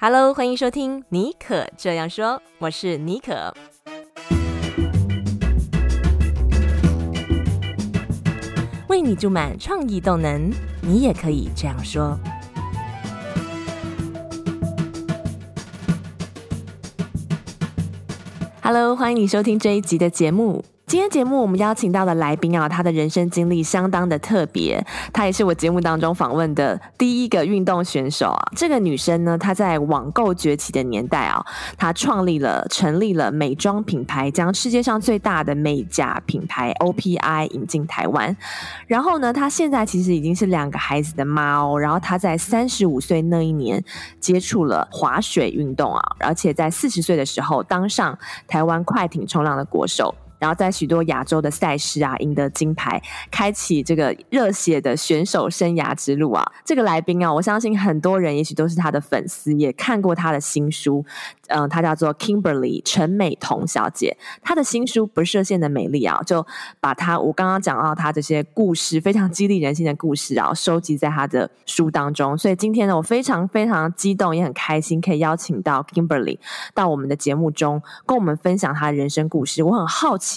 Hello，欢迎收听妮可这样说，我是妮可。为你注满创意动能，你也可以这样说。Hello，欢迎你收听这一集的节目。今天节目我们邀请到的来宾啊，他的人生经历相当的特别，他也是我节目当中访问的第一个运动选手啊。这个女生呢，她在网购崛起的年代啊，她创立了、成立了美妆品牌，将世界上最大的美甲品牌 OPI 引进台湾。然后呢，她现在其实已经是两个孩子的妈哦。然后她在三十五岁那一年接触了滑水运动啊，而且在四十岁的时候当上台湾快艇冲浪的国手。然后在许多亚洲的赛事啊，赢得金牌，开启这个热血的选手生涯之路啊！这个来宾啊，我相信很多人也许都是他的粉丝，也看过他的新书。嗯、他，叫做 Kimberly 陈美彤小姐，她的新书《不设限的美丽》啊，就把她我刚刚讲到她这些故事，非常激励人心的故事啊，收集在她的书当中。所以今天呢，我非常非常激动，也很开心，可以邀请到 Kimberly 到我们的节目中，跟我们分享她的人生故事。我很好奇，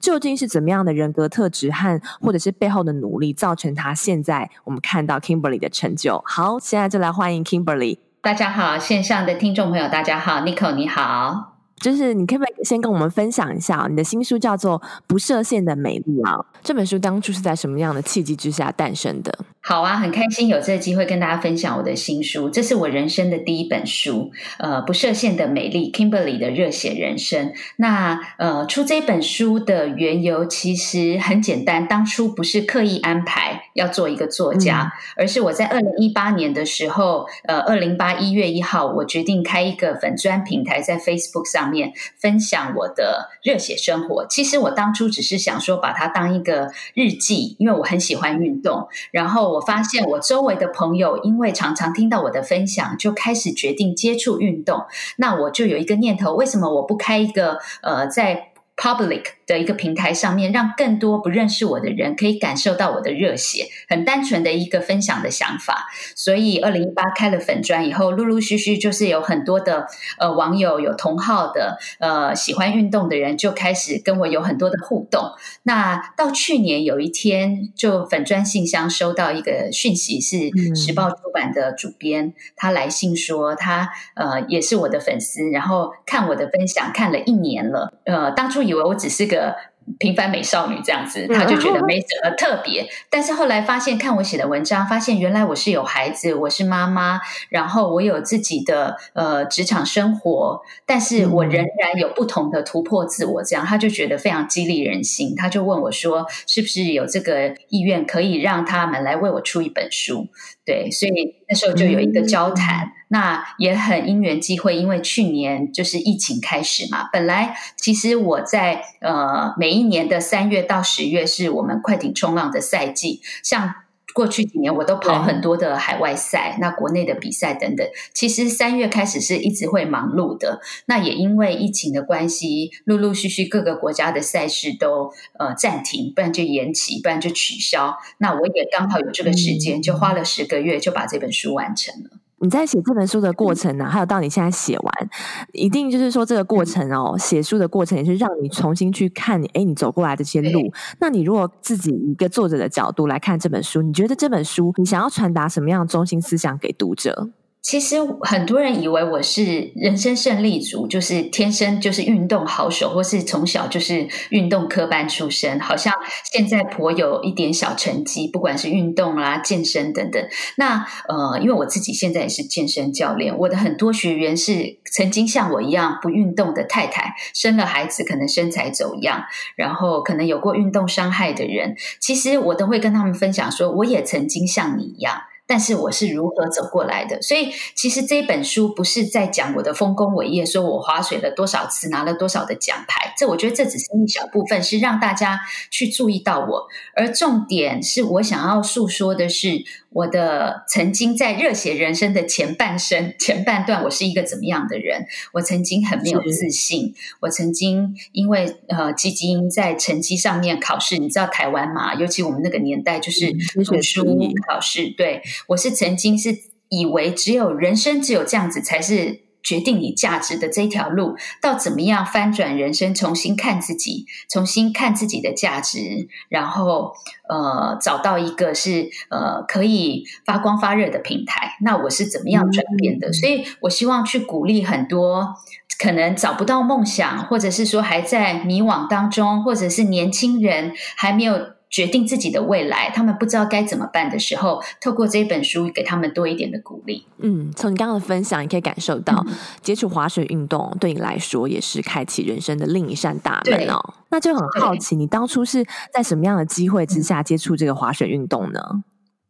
究竟是怎么样的人格特质和或者是背后的努力，造成他现在我们看到 Kimberly 的成就。好，现在就来欢迎 Kimberly。大家好，线上的听众朋友，大家好，Nico 你好。就是你可不可以先跟我们分享一下，你的新书叫做《不设限的美丽》啊？这本书当初是在什么样的契机之下诞生的？好啊，很开心有这个机会跟大家分享我的新书，这是我人生的第一本书，呃，《不设限的美丽》，Kimberly 的热血人生。那呃，出这本书的缘由其实很简单，当初不是刻意安排要做一个作家，嗯、而是我在二零一八年的时候，呃，二零八一月一号，我决定开一个粉专平台，在 Facebook 上面。分享我的热血生活。其实我当初只是想说，把它当一个日记，因为我很喜欢运动。然后我发现我周围的朋友，因为常常听到我的分享，就开始决定接触运动。那我就有一个念头：为什么我不开一个呃，在 public 的一个平台上面，让更多不认识我的人可以感受到我的热血，很单纯的一个分享的想法。所以，二零一八开了粉砖以后，陆陆续续就是有很多的呃网友，有同好的呃喜欢运动的人，就开始跟我有很多的互动。那到去年有一天，就粉砖信箱收到一个讯息，是时报出版的主编，嗯、他来信说他呃也是我的粉丝，然后看我的分享看了一年了，呃，当初以为我只是个。个平凡美少女这样子，他就觉得 没什么特别。但是后来发现，看我写的文章，发现原来我是有孩子，我是妈妈，然后我有自己的呃职场生活，但是我仍然有不同的突破自我。这样，他就觉得非常激励人心。他就问我说：“是不是有这个意愿，可以让他们来为我出一本书？”对，所以那时候就有一个交谈。那也很因缘际会，因为去年就是疫情开始嘛。本来其实我在呃每一年的三月到十月是我们快艇冲浪的赛季，像过去几年我都跑很多的海外赛，那国内的比赛等等。其实三月开始是一直会忙碌的。那也因为疫情的关系，陆陆续续各个国家的赛事都呃暂停，不然就延期，不然就取消。那我也刚好有这个时间，就花了十个月就把这本书完成了。你在写这本书的过程呢、啊，还有到你现在写完，一定就是说这个过程哦，写书的过程也是让你重新去看你，哎，你走过来的这些路。那你如果自己一个作者的角度来看这本书，你觉得这本书你想要传达什么样的中心思想给读者？其实很多人以为我是人生胜利组，就是天生就是运动好手，或是从小就是运动科班出身，好像现在颇有一点小成绩，不管是运动啦、健身等等。那呃，因为我自己现在也是健身教练，我的很多学员是曾经像我一样不运动的太太，生了孩子可能身材走样，然后可能有过运动伤害的人，其实我都会跟他们分享说，我也曾经像你一样。但是我是如何走过来的？所以其实这本书不是在讲我的丰功伟业，说我划水了多少次，拿了多少的奖牌。这我觉得这只是一小部分，是让大家去注意到我。而重点是我想要诉说的是。我的曾经在热血人生的前半生，前半段，我是一个怎么样的人？我曾经很没有自信，我曾经因为呃，基金在成绩上面考试，你知道台湾嘛？尤其我们那个年代就是读书考试，对，我是曾经是以为只有人生只有这样子才是决定你价值的这一条路，到怎么样翻转人生，重新看自己，重新看自己的价值，然后呃找到一个是呃可以发光发热的平台。那我是怎么样转变的？嗯、所以我希望去鼓励很多可能找不到梦想，或者是说还在迷惘当中，或者是年轻人还没有。决定自己的未来，他们不知道该怎么办的时候，透过这本书给他们多一点的鼓励。嗯，从你刚刚的分享，你可以感受到、嗯、接触滑雪运动对你来说也是开启人生的另一扇大门哦。那就很好奇，你当初是在什么样的机会之下接触这个滑雪运动呢？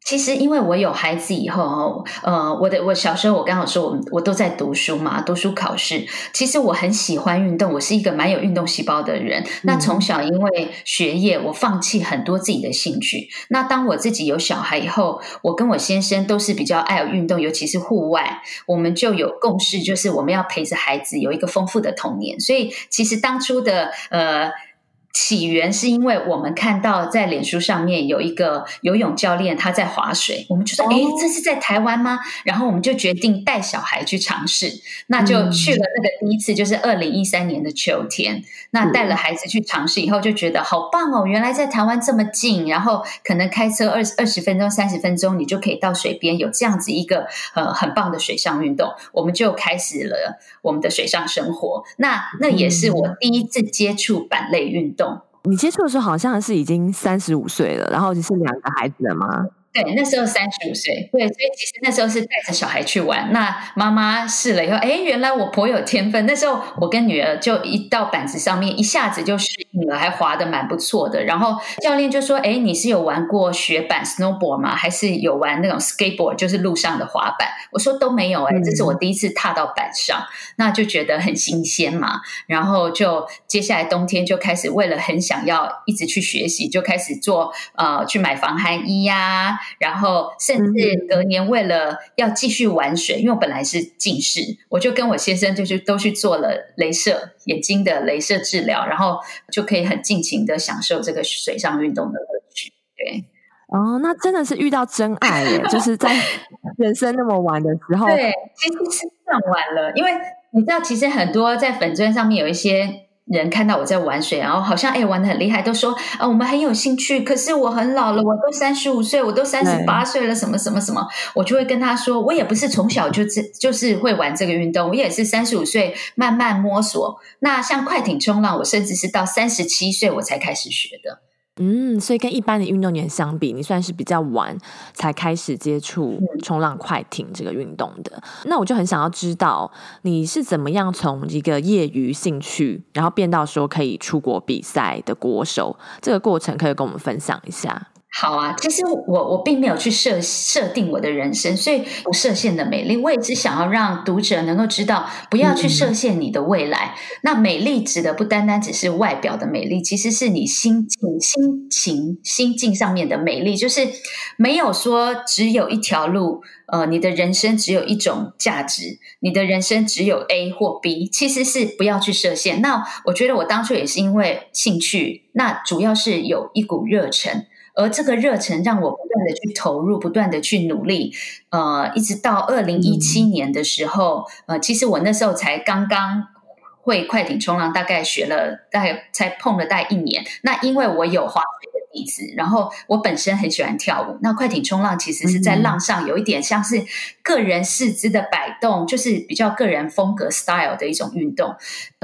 其实，因为我有孩子以后，呃，我的我小时候我刚好说我我都在读书嘛，读书考试。其实我很喜欢运动，我是一个蛮有运动细胞的人。嗯、那从小因为学业，我放弃很多自己的兴趣。那当我自己有小孩以后，我跟我先生都是比较爱运动，尤其是户外，我们就有共识，就是我们要陪着孩子有一个丰富的童年。所以，其实当初的呃。起源是因为我们看到在脸书上面有一个游泳教练他在划水，我们就说：“哎、哦，这是在台湾吗？”然后我们就决定带小孩去尝试，那就去了那个第一次，就是二零一三年的秋天。那带了孩子去尝试以后，就觉得好棒哦！原来在台湾这么近，然后可能开车二二十分钟、三十分钟，你就可以到水边，有这样子一个呃很棒的水上运动，我们就开始了我们的水上生活。那那也是我第一次接触板类运动。你接触的时候好像是已经三十五岁了，然后你是两个孩子了吗？对，那时候三十五岁，对，所以其实那时候是带着小孩去玩。那妈妈试了以后，哎，原来我颇有天分。那时候我跟女儿就一到板子上面，一下子就适应了，还滑得蛮不错的。然后教练就说：“哎，你是有玩过雪板 （snowboard） 吗？还是有玩那种 skateboard，就是路上的滑板？”我说都没有，哎，这是我第一次踏到板上，嗯、那就觉得很新鲜嘛。然后就接下来冬天就开始为了很想要一直去学习，就开始做呃去买防寒衣呀、啊。然后，甚至隔年为了要继续玩水，因为我本来是近视，我就跟我先生就是都去做了镭射眼睛的镭射治疗，然后就可以很尽情的享受这个水上运动的乐趣。对，哦，那真的是遇到真爱耶！就是在 人生那么晚的时候，对，其实是算晚了，因为你知道，其实很多在粉砖上面有一些。人看到我在玩水，然后好像哎玩的很厉害，都说啊我们很有兴趣。可是我很老了，我都三十五岁，我都三十八岁了，什么什么什么，我就会跟他说，我也不是从小就就是会玩这个运动，我也是三十五岁慢慢摸索。那像快艇冲浪，我甚至是到三十七岁我才开始学的。嗯，所以跟一般的运动员相比，你算是比较晚才开始接触冲浪快艇这个运动的。那我就很想要知道，你是怎么样从一个业余兴趣，然后变到说可以出国比赛的国手，这个过程可以跟我们分享一下？好啊，其实我我并没有去设设定我的人生，所以不设限的美丽，我也只想要让读者能够知道，不要去设限你的未来。嗯、那美丽指的不单单只是外表的美丽，其实是你心情、心情、心境上面的美丽，就是没有说只有一条路，呃，你的人生只有一种价值，你的人生只有 A 或 B，其实是不要去设限。那我觉得我当初也是因为兴趣，那主要是有一股热忱。而这个热忱让我不断的去投入，不断的去努力，呃，一直到二零一七年的时候，呃，其实我那时候才刚刚会快艇冲浪，大概学了大概才碰了大概一年。那因为我有滑水的底子，然后我本身很喜欢跳舞，那快艇冲浪其实是在浪上有一点像是个人四肢的摆动，就是比较个人风格 style 的一种运动。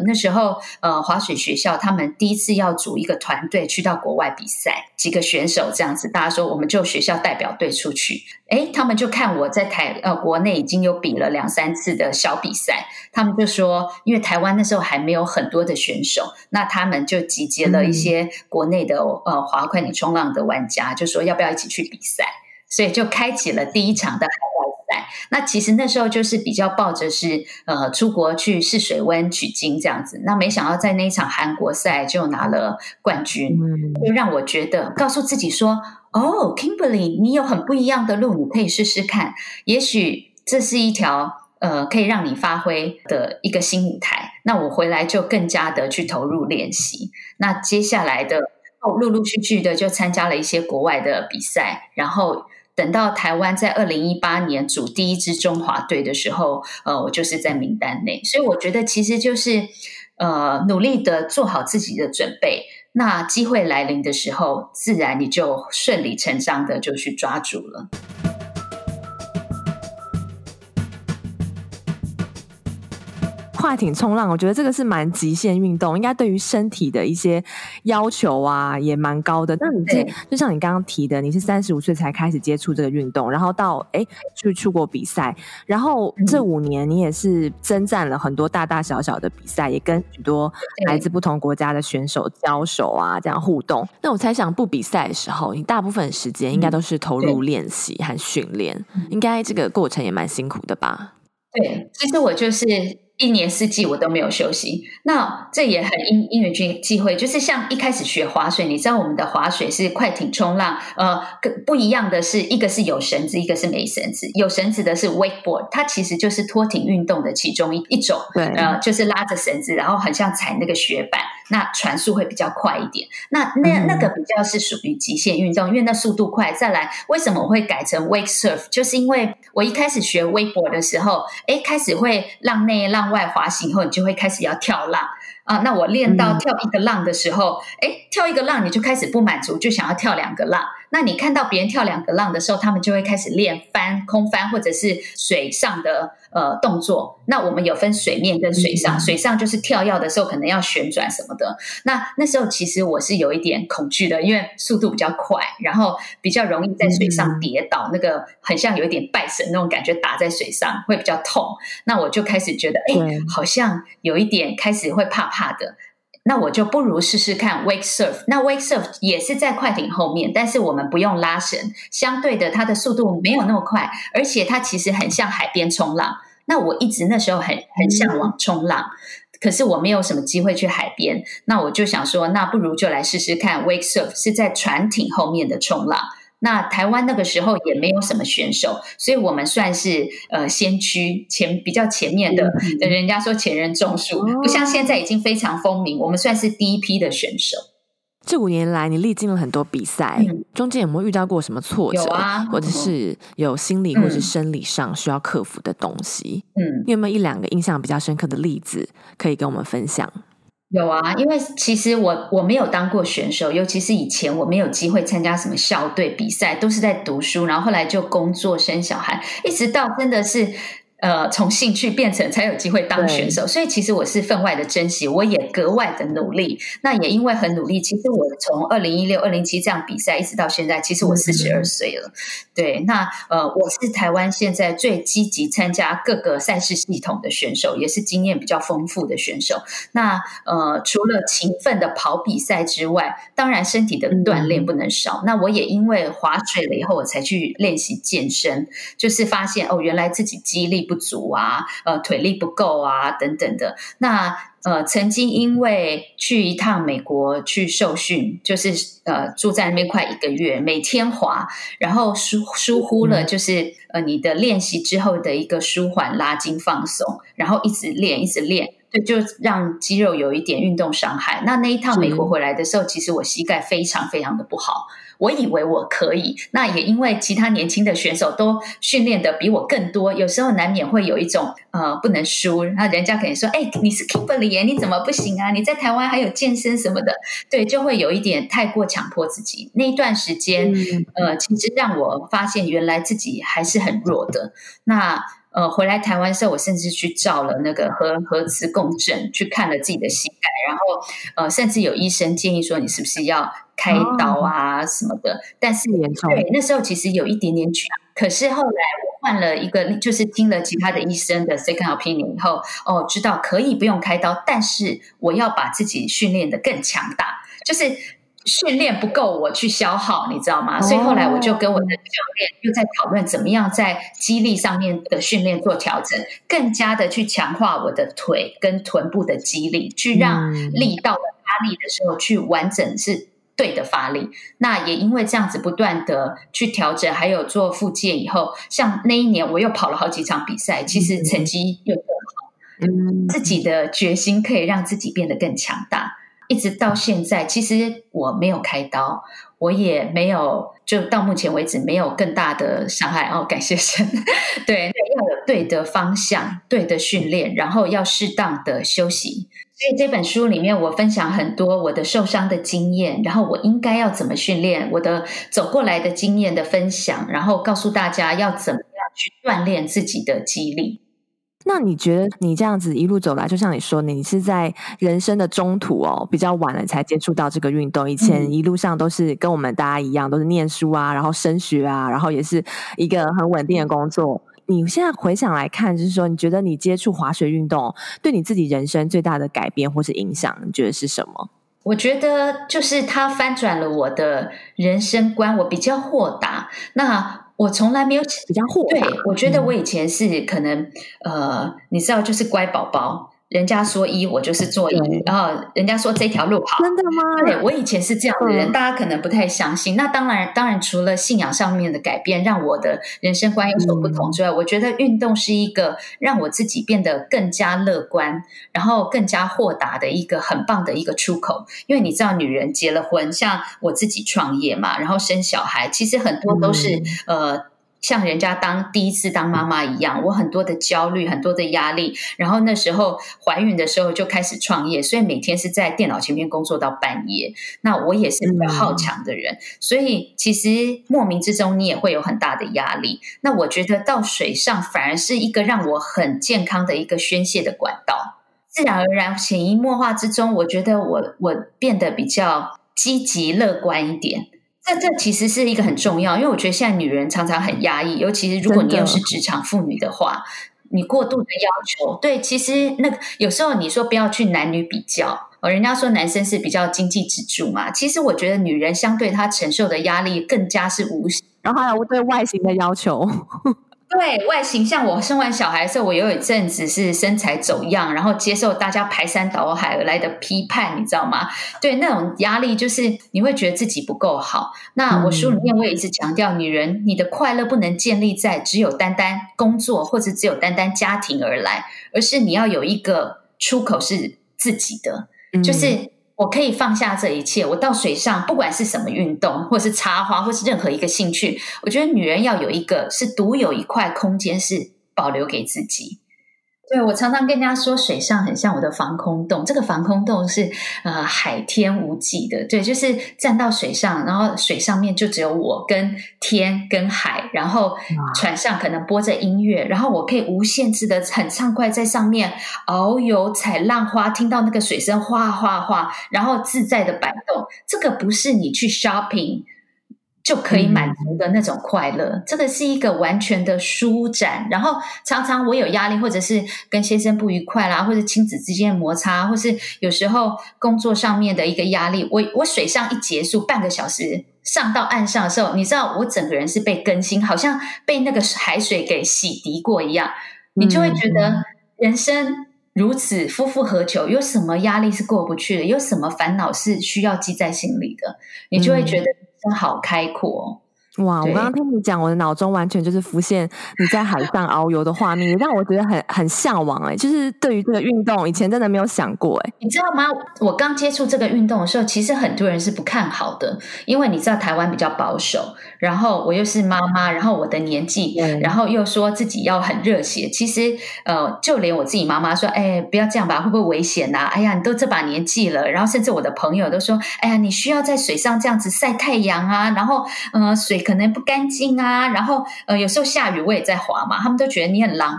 那时候，呃，滑水学校他们第一次要组一个团队去到国外比赛，几个选手这样子，大家说我们就学校代表队出去。诶，他们就看我在台呃国内已经有比了两三次的小比赛，他们就说，因为台湾那时候还没有很多的选手，那他们就集结了一些国内的呃滑快艇冲浪的玩家，就说要不要一起去比赛，所以就开启了第一场的海外赛。那其实那时候就是比较抱着是呃出国去试水温取经这样子，那没想到在那一场韩国赛就拿了冠军，就让我觉得告诉自己说，哦，Kimberly，你有很不一样的路，你可以试试看，也许这是一条呃可以让你发挥的一个新舞台。那我回来就更加的去投入练习，那接下来的陆陆续续的就参加了一些国外的比赛，然后。等到台湾在二零一八年组第一支中华队的时候，呃，我就是在名单内。所以我觉得其实就是呃，努力的做好自己的准备。那机会来临的时候，自然你就顺理成章的就去抓住了。快艇冲浪，我觉得这个是蛮极限运动，应该对于身体的一些要求啊也蛮高的。那你这就像你刚刚提的，你是三十五岁才开始接触这个运动，然后到哎去出国比赛，然后这五年你也是征战了很多大大小小的比赛，也跟许多来自不同国家的选手交手啊，这样互动。那我猜想不比赛的时候，你大部分时间应该都是投入练习和训练，应该这个过程也蛮辛苦的吧？对，其实我就是。一年四季我都没有休息，那这也很因因缘际会，就是像一开始学划水，你知道我们的划水是快艇冲浪，呃，不一样的是，一个是有绳子，一个是没绳子。有绳子的是 wakeboard，它其实就是拖艇运动的其中一一种，对，呃，就是拉着绳子，然后很像踩那个雪板，那船速会比较快一点。那那那个比较是属于极限运动，因为那速度快。再来，为什么我会改成 wake surf？就是因为我一开始学 wakeboard 的时候，哎，开始会浪内浪。外滑行后，你就会开始要跳浪。啊。那我练到跳一个浪的时候，哎、嗯，跳一个浪你就开始不满足，就想要跳两个浪。那你看到别人跳两个浪的时候，他们就会开始练翻、空翻或者是水上的呃动作。那我们有分水面跟水上，水上就是跳跃的时候可能要旋转什么的。那那时候其实我是有一点恐惧的，因为速度比较快，然后比较容易在水上跌倒，嗯、那个很像有一点拜神那种感觉，打在水上会比较痛。那我就开始觉得，哎，好像有一点开始会怕怕的。那我就不如试试看 wake surf。那 wake surf 也是在快艇后面，但是我们不用拉绳，相对的，它的速度没有那么快，而且它其实很像海边冲浪。那我一直那时候很很向往冲浪，可是我没有什么机会去海边。那我就想说，那不如就来试试看 wake surf，是在船艇后面的冲浪。那台湾那个时候也没有什么选手，所以我们算是呃先驱前比较前面的。嗯、人家说前人种树，不像现在已经非常风靡，我们算是第一批的选手。这五年来，你历经了很多比赛，嗯、中间有没有遇到过什么挫折，啊、或者是有心理或者是生理上需要克服的东西？嗯，你有没有一两个印象比较深刻的例子可以跟我们分享？有啊，因为其实我我没有当过选手，尤其是以前我没有机会参加什么校队比赛，都是在读书，然后后来就工作生小孩，一直到真的是。呃，从兴趣变成才有机会当选手，所以其实我是分外的珍惜，我也格外的努力。那也因为很努力，其实我从二零一六、二零七这样比赛一直到现在，其实我四十二岁了。嗯、对，那呃，我是台湾现在最积极参加各个赛事系统的选手，也是经验比较丰富的选手。那呃，除了勤奋的跑比赛之外，当然身体的锻炼不能少。嗯、那我也因为划水了以后，我才去练习健身，就是发现哦，原来自己肌力。不足啊，呃，腿力不够啊，等等的。那呃，曾经因为去一趟美国去受训，就是呃住在那边快一个月，每天滑，然后疏疏忽了，就是呃你的练习之后的一个舒缓拉筋放松，然后一直练一直练，对，就让肌肉有一点运动伤害。那那一趟美国回来的时候，其实我膝盖非常非常的不好。我以为我可以，那也因为其他年轻的选手都训练的比我更多，有时候难免会有一种呃不能输，那人家可能说，哎，你是 Kimberly 耶，你怎么不行啊？你在台湾还有健身什么的，对，就会有一点太过强迫自己。那一段时间，呃，其实让我发现原来自己还是很弱的。那呃，回来台湾的时候，我甚至去照了那个核核磁共振，去看了自己的膝盖，然后呃，甚至有医生建议说，你是不是要开刀啊什么的？哦、但是对，那时候其实有一点点举，可是后来我换了一个，就是听了其他的医生的 second opinion 以后，哦，知道可以不用开刀，但是我要把自己训练得更强大，就是。训练不够我去消耗，你知道吗？所以后来我就跟我的教练又在讨论怎么样在肌力上面的训练做调整，更加的去强化我的腿跟臀部的肌力，去让力道的发力的时候去完整是对的发力。那也因为这样子不断的去调整，还有做复健以后，像那一年我又跑了好几场比赛，其实成绩又更好。嗯，自己的决心可以让自己变得更强大。一直到现在，其实我没有开刀，我也没有，就到目前为止没有更大的伤害哦，感谢神。对，要有对的方向，对的训练，然后要适当的休息。所以这本书里面，我分享很多我的受伤的经验，然后我应该要怎么训练，我的走过来的经验的分享，然后告诉大家要怎么样去锻炼自己的肌力。那你觉得你这样子一路走来，就像你说，你是在人生的中途哦，比较晚了才接触到这个运动。以前一路上都是跟我们大家一样，都是念书啊，然后升学啊，然后也是一个很稳定的工作。你现在回想来看，就是说，你觉得你接触滑雪运动对你自己人生最大的改变或是影响，你觉得是什么？我觉得就是它翻转了我的人生观，我比较豁达。那我从来没有比较护。对，我觉得我以前是可能、嗯、呃，你知道，就是乖宝宝。人家说一，我就是做一，然后人家说这条路好，真的吗？对，我以前是这样的人，嗯、大家可能不太相信。那当然，当然除了信仰上面的改变，让我的人生观有所不同之外，嗯、我觉得运动是一个让我自己变得更加乐观，然后更加豁达的一个很棒的一个出口。因为你知道，女人结了婚，像我自己创业嘛，然后生小孩，其实很多都是、嗯、呃。像人家当第一次当妈妈一样，我很多的焦虑，很多的压力。然后那时候怀孕的时候就开始创业，所以每天是在电脑前面工作到半夜。那我也是比较好强的人，所以其实莫名之中你也会有很大的压力。那我觉得到水上反而是一个让我很健康的一个宣泄的管道，自然而然潜移默化之中，我觉得我我变得比较积极乐观一点。这这其实是一个很重要，因为我觉得现在女人常常很压抑，尤其是如果你又是职场妇女的话，的你过度的要求，对，其实那个有时候你说不要去男女比较哦，人家说男生是比较经济支柱嘛，其实我觉得女人相对她承受的压力更加是无形，然后还有对外形的要求。对外形，像我生完小孩的时候，我有一阵子是身材走样，然后接受大家排山倒海而来的批判，你知道吗？对，那种压力就是你会觉得自己不够好。那我书里面我也一直强调，女人你的快乐不能建立在只有单单工作或者只有单单家庭而来，而是你要有一个出口是自己的，就是。我可以放下这一切，我到水上，不管是什么运动，或是插花，或是任何一个兴趣，我觉得女人要有一个是独有一块空间，是保留给自己。对，我常常跟人家说，水上很像我的防空洞。这个防空洞是呃海天无际的，对，就是站到水上，然后水上面就只有我跟天跟海，然后船上可能播着音乐，然后我可以无限制的很畅快在上面遨游、踩浪花，听到那个水声哗哗哗，然后自在的摆动。这个不是你去 shopping。就可以满足的那种快乐，嗯、这个是一个完全的舒展。然后常常我有压力，或者是跟先生不愉快啦，或者亲子之间的摩擦，或是有时候工作上面的一个压力，我我水上一结束，半个小时上到岸上的时候，你知道我整个人是被更新，好像被那个海水给洗涤过一样，你就会觉得人生如此夫复何求？有什么压力是过不去的？有什么烦恼是需要记在心里的？你就会觉得。真好开阔。哇！我刚刚听你讲，我的脑中完全就是浮现你在海上遨游的画面，让我觉得很很向往哎。就是对于这个运动，以前真的没有想过哎。你知道吗？我刚接触这个运动的时候，其实很多人是不看好的，因为你知道台湾比较保守，然后我又是妈妈，然后我的年纪，嗯、然后又说自己要很热血。其实呃，就连我自己妈妈说：“哎，不要这样吧，会不会危险呐、啊？”哎呀，你都这把年纪了，然后甚至我的朋友都说：“哎呀，你需要在水上这样子晒太阳啊，然后呃，水。”可能不干净啊，然后呃，有时候下雨我也在滑嘛，他们都觉得你很狼狈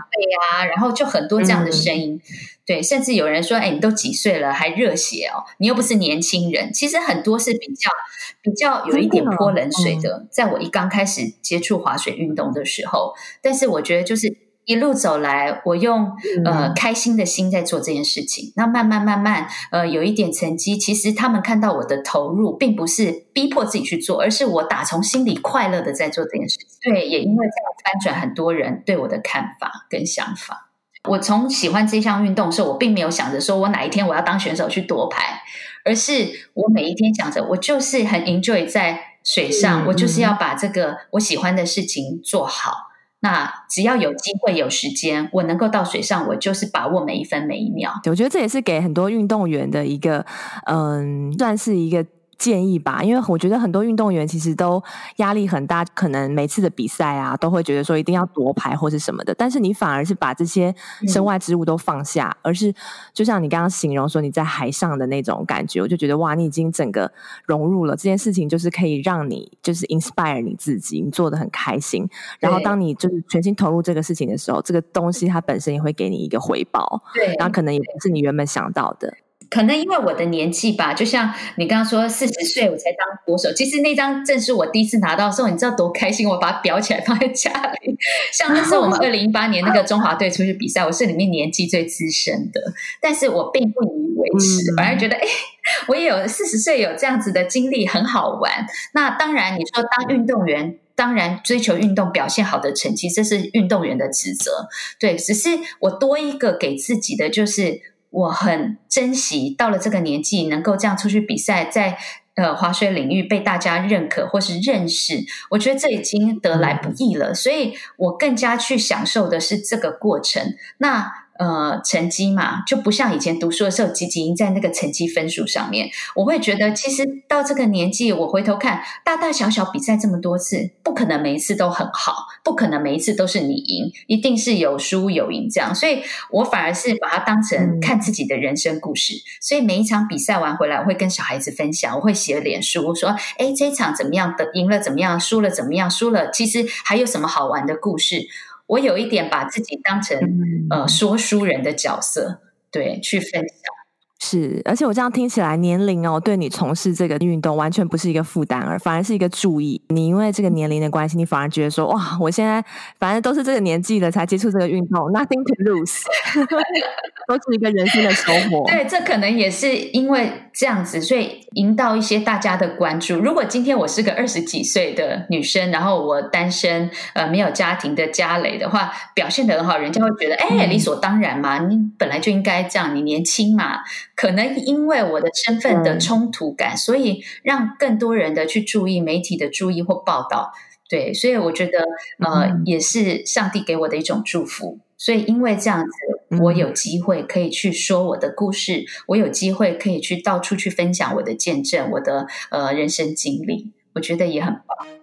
啊，然后就很多这样的声音，嗯、对，甚至有人说，哎，你都几岁了还热血哦，你又不是年轻人，其实很多是比较比较有一点泼冷水的，嗯、在我一刚开始接触滑水运动的时候，但是我觉得就是。一路走来，我用呃开心的心在做这件事情。那慢慢慢慢，呃，有一点成绩。其实他们看到我的投入，并不是逼迫自己去做，而是我打从心里快乐的在做这件事情。对，也因为这样翻转很多人对我的看法跟想法。我从喜欢这项运动的时候，我并没有想着说我哪一天我要当选手去夺牌，而是我每一天想着，我就是很 enjoy 在水上，我就是要把这个我喜欢的事情做好。那只要有机会、有时间，我能够到水上，我就是把握每一分每一秒。我觉得这也是给很多运动员的一个，嗯，算是一个。建议吧，因为我觉得很多运动员其实都压力很大，可能每次的比赛啊，都会觉得说一定要夺牌或是什么的。但是你反而是把这些身外之物都放下，嗯、而是就像你刚刚形容说你在海上的那种感觉，我就觉得哇，你已经整个融入了这件事情，就是可以让你就是 inspire 你自己，你做的很开心。然后当你就是全心投入这个事情的时候，这个东西它本身也会给你一个回报，对，然后可能也不是你原本想到的。可能因为我的年纪吧，就像你刚刚说，四十岁我才当国手。其实那张证书我第一次拿到的时候，你知道多开心？我把它裱起来放在家里。像那时候我们 二零一八年那个中华队出去比赛，我是里面年纪最资深的，但是我并不以为耻，反而觉得哎，我也有四十岁有这样子的经历，很好玩。那当然，你说当运动员，当然追求运动表现好的成绩，这是运动员的职责。对，只是我多一个给自己的就是。我很珍惜到了这个年纪，能够这样出去比赛，在呃滑雪领域被大家认可或是认识，我觉得这已经得来不易了。所以我更加去享受的是这个过程。那。呃，成绩嘛，就不像以前读书的时候，汲汲营在那个成绩分数上面。我会觉得，其实到这个年纪，我回头看大大小小比赛这么多次，不可能每一次都很好，不可能每一次都是你赢，一定是有输有赢这样。所以我反而是把它当成看自己的人生故事。嗯、所以每一场比赛完回来，我会跟小孩子分享，我会写脸书，我说：“哎，这一场怎么样的？赢了怎么样？输了怎么样？输了其实还有什么好玩的故事？”我有一点把自己当成、嗯、呃说书人的角色，对，去分享。是，而且我这样听起来，年龄哦，对你从事这个运动完全不是一个负担，而反而是一个注意。你因为这个年龄的关系，你反而觉得说，哇，我现在反正都是这个年纪了才接触这个运动，nothing to lose，都是一个人生的收获。对，这可能也是因为这样子，所以赢到一些大家的关注。如果今天我是个二十几岁的女生，然后我单身，呃，没有家庭的家累的话，表现得很好，人家会觉得，哎，理所当然嘛，你本来就应该这样，你年轻嘛。可能因为我的身份的冲突感，嗯、所以让更多人的去注意媒体的注意或报道，对，所以我觉得呃，嗯、也是上帝给我的一种祝福。所以因为这样子，我有机会可以去说我的故事，嗯、我有机会可以去到处去分享我的见证，我的呃人生经历，我觉得也很棒。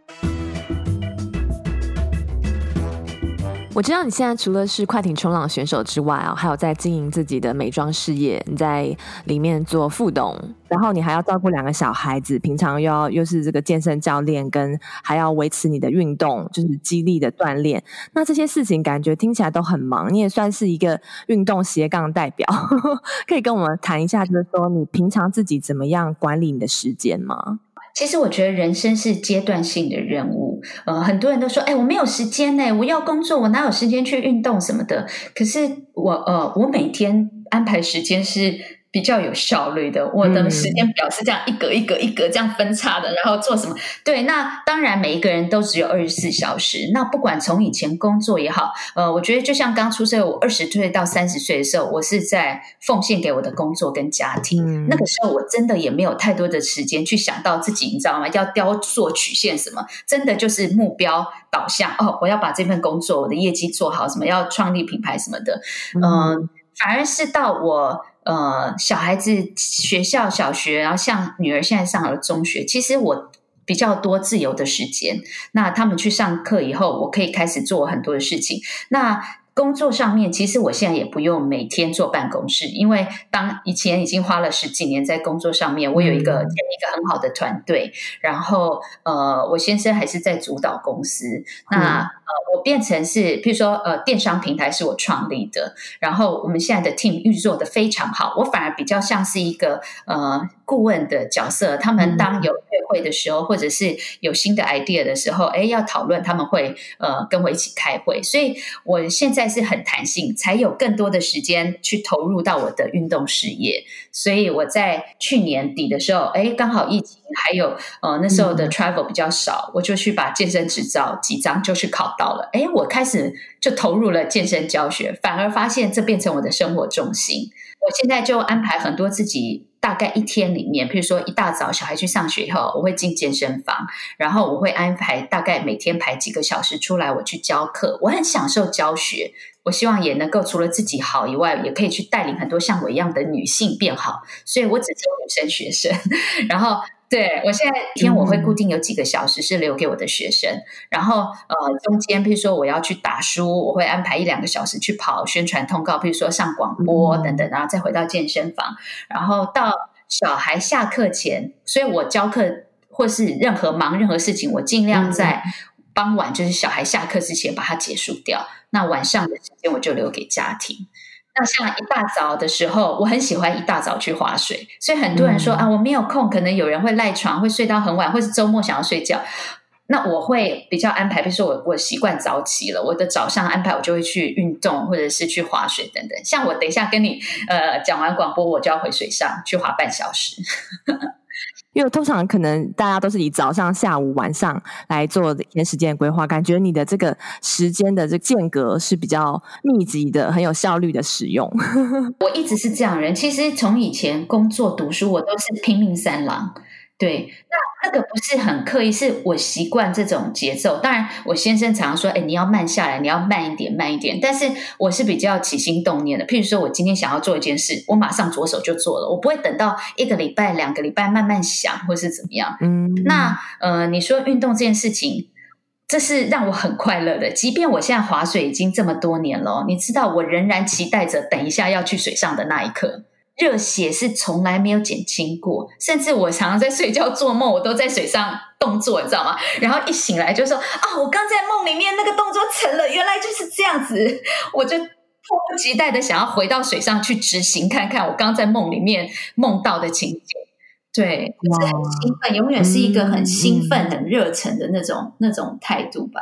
我知道你现在除了是快艇冲浪选手之外啊，还有在经营自己的美妆事业。你在里面做副董，然后你还要照顾两个小孩子，平常又要又是这个健身教练，跟还要维持你的运动，就是肌力的锻炼。那这些事情感觉听起来都很忙。你也算是一个运动斜杠代表，可以跟我们谈一下，就是说你平常自己怎么样管理你的时间吗？其实我觉得人生是阶段性的任务，呃，很多人都说，哎，我没有时间呢，我要工作，我哪有时间去运动什么的？可是我，呃，我每天安排时间是。比较有效率的，我的时间表是这样一格一格一格这样分叉的，然后做什么？对，那当然每一个人都只有二十四小时。那不管从以前工作也好，呃，我觉得就像刚出社会，我二十岁到三十岁的时候，我是在奉献给我的工作跟家庭。嗯、那个时候我真的也没有太多的时间去想到自己，你知道吗？要雕塑曲线什么？真的就是目标导向哦，我要把这份工作我的业绩做好，什么要创立品牌什么的。嗯、呃，反而是到我。呃，小孩子学校小学，然后像女儿现在上了中学，其实我比较多自由的时间。那他们去上课以后，我可以开始做很多的事情。那工作上面，其实我现在也不用每天坐办公室，因为当以前已经花了十几年在工作上面，我有一个、嗯、一个很好的团队，然后呃，我先生还是在主导公司。那、嗯呃，我变成是，譬如说，呃，电商平台是我创立的，然后我们现在的 team 运作的非常好，我反而比较像是一个呃顾问的角色。他们当有约会的时候，或者是有新的 idea 的时候，哎，要讨论，他们会呃跟我一起开会。所以我现在是很弹性，才有更多的时间去投入到我的运动事业。所以我在去年底的时候，哎，刚好疫情还有呃那时候的 travel 比较少，我就去把健身执照几张就去考。到了，哎，我开始就投入了健身教学，反而发现这变成我的生活重心。我现在就安排很多自己大大概一天里面，譬如说一大早小孩去上学以后，我会进健身房，然后我会安排大概每天排几个小时出来，我去教课。我很享受教学，我希望也能够除了自己好以外，也可以去带领很多像我一样的女性变好。所以我只教女生学生，然后。对，我现在一天我会固定有几个小时是留给我的学生，嗯、然后呃中间譬如说我要去打书，我会安排一两个小时去跑宣传通告，譬如说上广播等等，然后再回到健身房，然后到小孩下课前，所以我教课或是任何忙任何事情，我尽量在傍晚就是小孩下课之前把它结束掉，那晚上的时间我就留给家庭。那像一大早的时候，我很喜欢一大早去划水，所以很多人说、嗯、啊，我没有空，可能有人会赖床，会睡到很晚，或是周末想要睡觉。那我会比较安排，比如说我我习惯早起了，我的早上安排我就会去运动，或者是去划水等等。像我等一下跟你呃讲完广播，我就要回水上去划半小时。因为通常可能大家都是以早上、下午、晚上来做一天时间规划，感觉你的这个时间的这间隔是比较密集的，很有效率的使用。我一直是这样人，其实从以前工作、读书，我都是拼命三郎。对，那那个不是很刻意，是我习惯这种节奏。当然，我先生常常说：“哎，你要慢下来，你要慢一点，慢一点。”但是我是比较起心动念的。譬如说，我今天想要做一件事，我马上着手就做了，我不会等到一个礼拜、两个礼拜慢慢想，或是怎么样。嗯，那呃，你说运动这件事情，这是让我很快乐的。即便我现在划水已经这么多年了，你知道，我仍然期待着等一下要去水上的那一刻。热血是从来没有减轻过，甚至我常常在睡觉做梦，我都在水上动作，你知道吗？然后一醒来就说：“啊，我刚在梦里面那个动作成了，原来就是这样子。”我就迫不及待的想要回到水上去执行，看看我刚在梦里面梦到的情景。对，就是很兴奋，永远是一个很兴奋、很热忱的那种那种态度吧。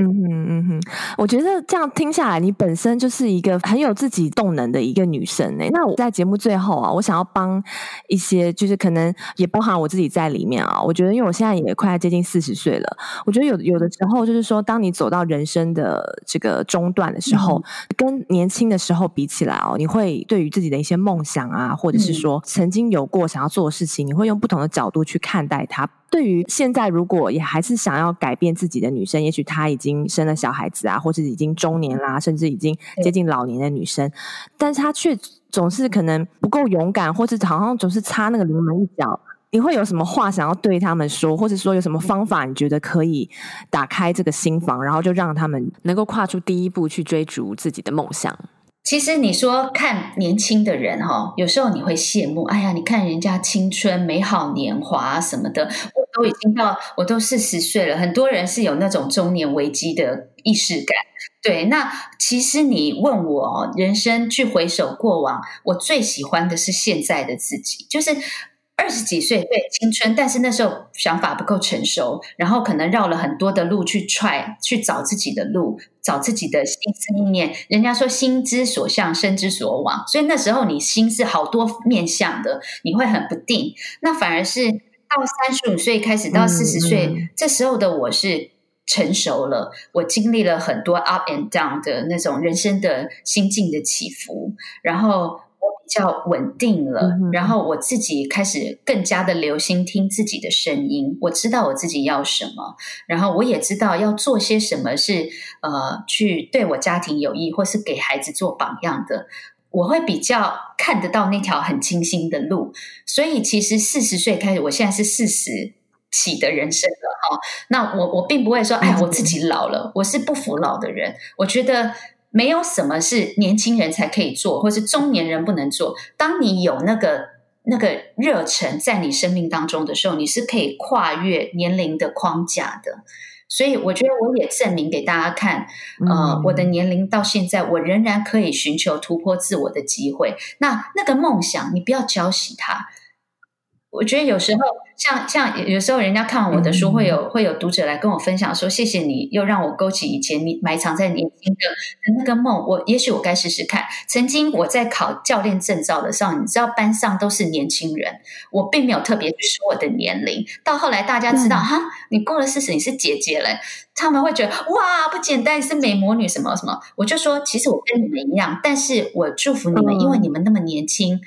嗯哼嗯哼，我觉得这样听下来，你本身就是一个很有自己动能的一个女生诶。那我在节目最后啊，我想要帮一些，就是可能也包含我自己在里面啊。我觉得，因为我现在也快要接近四十岁了，我觉得有有的时候，就是说，当你走到人生的这个中段的时候，嗯、跟年轻的时候比起来哦，你会对于自己的一些梦想啊，或者是说曾经有过想要做的事情，你会用不同的角度去看待它。对于现在如果也还是想要改变自己的女生，也许她已经生了小孩子啊，或是已经中年啦，甚至已经接近老年的女生，但是她却总是可能不够勇敢，或者好像总是差那个临门一脚。你会有什么话想要对他们说，或者说有什么方法你觉得可以打开这个心房，然后就让他们能够跨出第一步去追逐自己的梦想？其实你说看年轻的人哈，有时候你会羡慕，哎呀，你看人家青春美好年华什么的，我都已经到我都四十岁了，很多人是有那种中年危机的意识感。对，那其实你问我人生去回首过往，我最喜欢的是现在的自己，就是。二十几岁，对，青春，但是那时候想法不够成熟，然后可能绕了很多的路去踹去找自己的路，找自己的心思意念。人家说心之所向，身之所往，所以那时候你心是好多面向的，你会很不定。那反而是到三十五岁开始到四十岁，这时候的我是成熟了，我经历了很多 up and down 的那种人生的心境的起伏，然后。我比较稳定了，嗯、然后我自己开始更加的留心听自己的声音。我知道我自己要什么，然后我也知道要做些什么是呃，去对我家庭有益，或是给孩子做榜样的。我会比较看得到那条很清新的路。所以其实四十岁开始，我现在是四十起的人生了哈、那我我并不会说，哎，我自己老了，我是不服老的人。我觉得。没有什么是年轻人才可以做，或是中年人不能做。当你有那个那个热忱在你生命当中的时候，你是可以跨越年龄的框架的。所以，我觉得我也证明给大家看，呃，我的年龄到现在，我仍然可以寻求突破自我的机会。那那个梦想，你不要浇熄它。我觉得有时候。像像有时候人家看完我的书，会有、嗯、会有读者来跟我分享说：“谢谢你，又让我勾起以前你埋藏在年轻的的那个梦。我也许我该试试看。曾经我在考教练证照的时候，你知道班上都是年轻人，我并没有特别去说我的年龄。到后来大家知道，嗯、哈，你过了四十，你是姐姐了，他们会觉得哇，不简单，你是美魔女什么什么。我就说，其实我跟你们一样，但是我祝福你们，嗯、因为你们那么年轻。”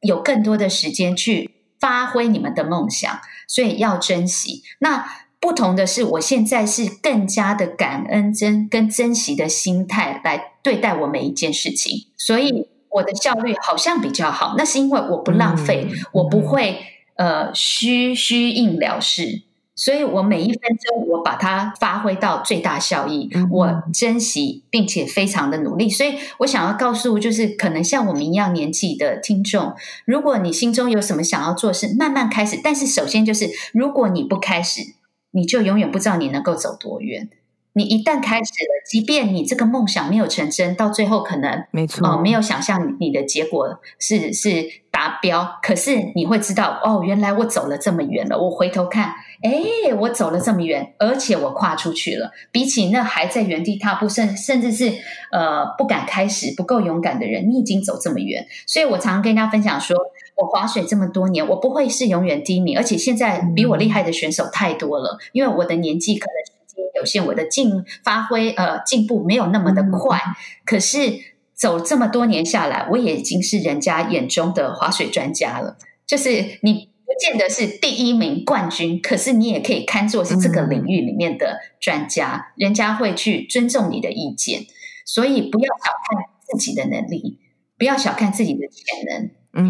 有更多的时间去发挥你们的梦想，所以要珍惜。那不同的是，我现在是更加的感恩珍跟珍惜的心态来对待我每一件事情，所以我的效率好像比较好。那是因为我不浪费，嗯、我不会呃虚虚应了事。所以我每一分钟，我把它发挥到最大效益，我珍惜并且非常的努力。所以我想要告诉，就是可能像我们一样年纪的听众，如果你心中有什么想要做事，慢慢开始。但是首先就是，如果你不开始，你就永远不知道你能够走多远。你一旦开始了，即便你这个梦想没有成真，到最后可能没错哦，没有想象你的结果是是达标，可是你会知道哦，原来我走了这么远了。我回头看，诶，我走了这么远，而且我跨出去了。比起那还在原地踏步，甚甚至是呃不敢开始、不够勇敢的人，你已经走这么远。所以我常常跟大家分享说，我划水这么多年，我不会是永远第一名，而且现在比我厉害的选手太多了，嗯、因为我的年纪可能。有限，我的进发挥呃进步没有那么的快，嗯、可是走这么多年下来，我也已经是人家眼中的划水专家了。就是你不见得是第一名冠军，可是你也可以看作是这个领域里面的专家，嗯、人家会去尊重你的意见。所以不要小看自己的能力，不要小看自己的潜能。嗯，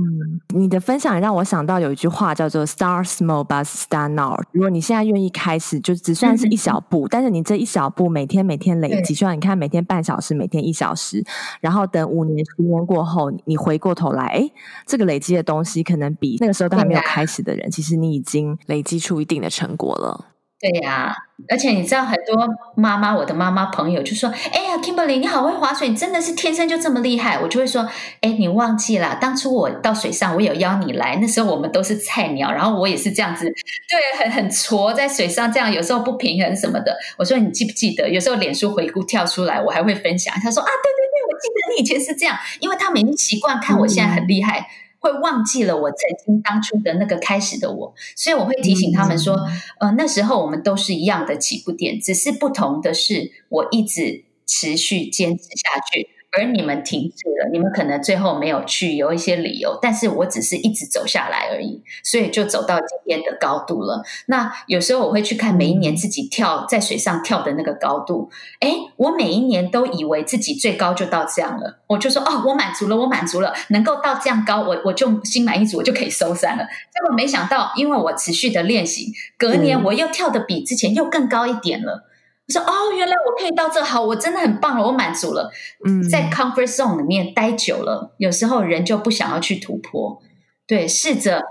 你的分享让我想到有一句话叫做 “Start small, but start now”。如果你现在愿意开始，就只算是一小步，嗯、但是你这一小步每天每天累积，就像你看每天半小时，每天一小时，然后等五年、十年过后，你回过头来，哎，这个累积的东西可能比那个时候都还没有开始的人，其实你已经累积出一定的成果了。对呀、啊，而且你知道，很多妈妈，我的妈妈朋友就说：“哎呀，Kimberly，你好会划水，你真的是天生就这么厉害。”我就会说：“哎，你忘记了，当初我到水上，我有邀你来，那时候我们都是菜鸟，然后我也是这样子，对，很很挫在水上，这样有时候不平衡什么的。”我说：“你记不记得？有时候脸书回顾跳出来，我还会分享。”他说：“啊，对对对，我记得你以前是这样，因为他们已经习惯看我现在很厉害。嗯”会忘记了我曾经当初的那个开始的我，所以我会提醒他们说，呃，那时候我们都是一样的起步点，只是不同的是，我一直持续坚持下去。而你们停止了，你们可能最后没有去，有一些理由，但是我只是一直走下来而已，所以就走到今天的高度了。那有时候我会去看每一年自己跳在水上跳的那个高度，哎，我每一年都以为自己最高就到这样了，我就说哦，我满足了，我满足了，能够到这样高，我我就心满意足，我就可以收山了。结果没想到，因为我持续的练习，隔年我又跳的比之前又更高一点了。说哦，原来我可以到这好，我真的很棒了，我满足了。嗯，在 comfort zone 里面待久了，有时候人就不想要去突破。对，试着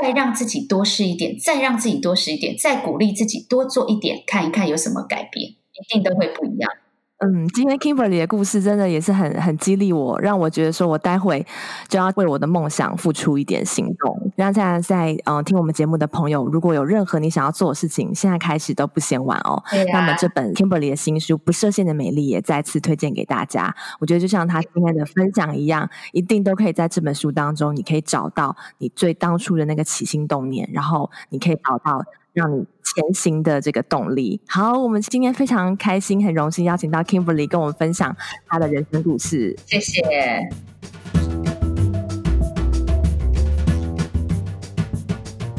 再让自己多试一点，再让自己多试一点，再鼓励自己多做一点，看一看有什么改变，一定都会不一样。嗯，今天 Kimberly 的故事真的也是很很激励我，让我觉得说我待会就要为我的梦想付出一点行动。让现在在嗯听我们节目的朋友，如果有任何你想要做的事情，现在开始都不嫌晚哦。那么这本 Kimberly 的新书《不设限的美丽》也再次推荐给大家。我觉得就像他今天的分享一样，一定都可以在这本书当中，你可以找到你最当初的那个起心动念，然后你可以找到。让你前行的这个动力。好，我们今天非常开心，很荣幸邀请到 Kimberly 跟我们分享她的人生故事。谢谢。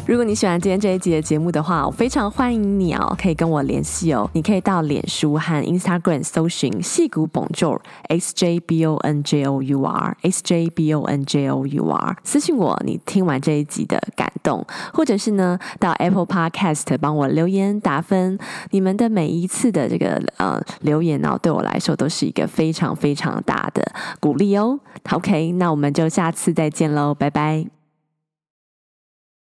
如果你喜欢今天这一集的节目的话，我非常欢迎你哦，可以跟我联系哦。你可以到脸书和 Instagram 搜寻戏骨 Bonjour S J B O N J O U R S J B O N J O U R 私信我你听完这一集的感动，或者是呢到 Apple Podcast 帮我留言打分。你们的每一次的这个呃留言呢、哦，对我来说都是一个非常非常大的鼓励哦。OK，那我们就下次再见喽，拜拜。